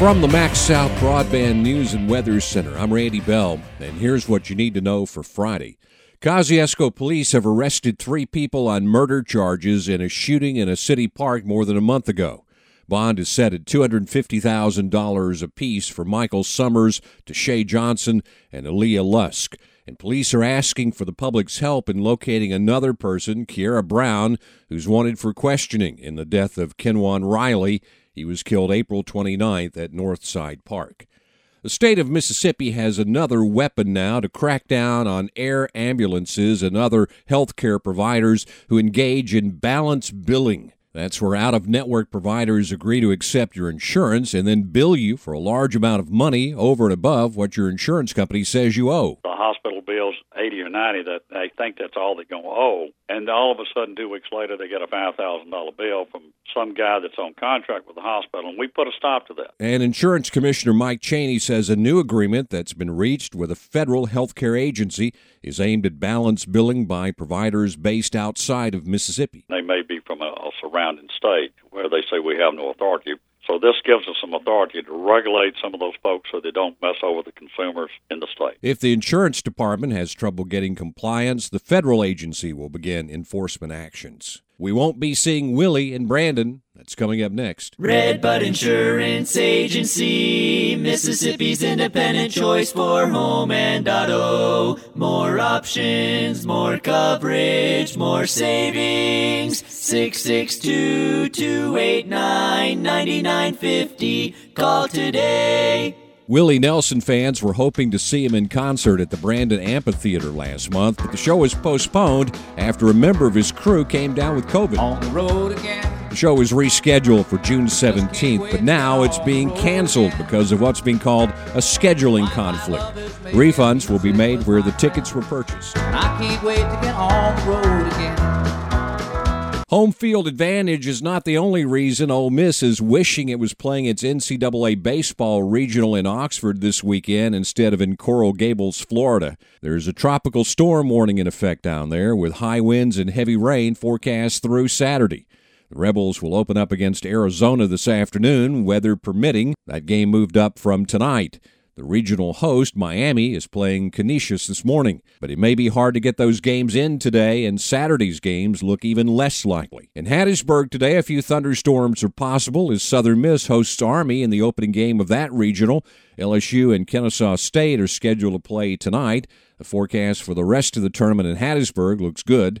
From the MaxxSouth Broadband News and Weather Center, I'm Randy Bell, and here's what you need to know for Friday. Kosciusko police have arrested three people on murder charges in a shooting in a city park more than a month ago. Bond is set at $250,000 apiece for Michael Summers, Deshae Johnson, and Aaliyah Lusk. And police are asking for the public's help in locating another person, Kiera Brown, who's wanted for questioning in the death of Kenwan Riley he was killed April 29th at Northside Park. The state of Mississippi has another weapon now to crack down on air ambulances and other health care providers who engage in balance billing. That's where out of network providers agree to accept your insurance and then bill you for a large amount of money over and above what your insurance company says you owe. Hospital bills 80 or 90 that they think that's all they're going to owe. And all of a sudden, two weeks later, they get a $5,000 bill from some guy that's on contract with the hospital. And we put a stop to that. And Insurance Commissioner Mike Chaney says a new agreement that's been reached with a federal health care agency is aimed at balance billing by providers based outside of Mississippi. They may be from a, a surrounding state where they say we have no authority so this gives us some authority to regulate some of those folks so they don't mess over the consumers in the state. If the insurance department has trouble getting compliance, the federal agency will begin enforcement actions. We won't be seeing Willie and Brandon. That's coming up next. Redbud Insurance Agency, Mississippi's independent choice for home and auto. More options, more coverage, more savings. 662 289 9950. Call today. Willie Nelson fans were hoping to see him in concert at the Brandon Amphitheater last month, but the show was postponed after a member of his crew came down with COVID. On the road again. The show was rescheduled for June 17th, but now it's being canceled because of what's being called a scheduling conflict. Refunds will be made where the tickets were purchased. I can't wait to get on the road again. Home field advantage is not the only reason Ole Miss is wishing it was playing its NCAA baseball regional in Oxford this weekend instead of in Coral Gables, Florida. There's a tropical storm warning in effect down there with high winds and heavy rain forecast through Saturday. The Rebels will open up against Arizona this afternoon, weather permitting. That game moved up from tonight. The regional host, Miami, is playing Canisius this morning, but it may be hard to get those games in today, and Saturday's games look even less likely. In Hattiesburg today, a few thunderstorms are possible as Southern Miss hosts Army in the opening game of that regional. LSU and Kennesaw State are scheduled to play tonight. The forecast for the rest of the tournament in Hattiesburg looks good.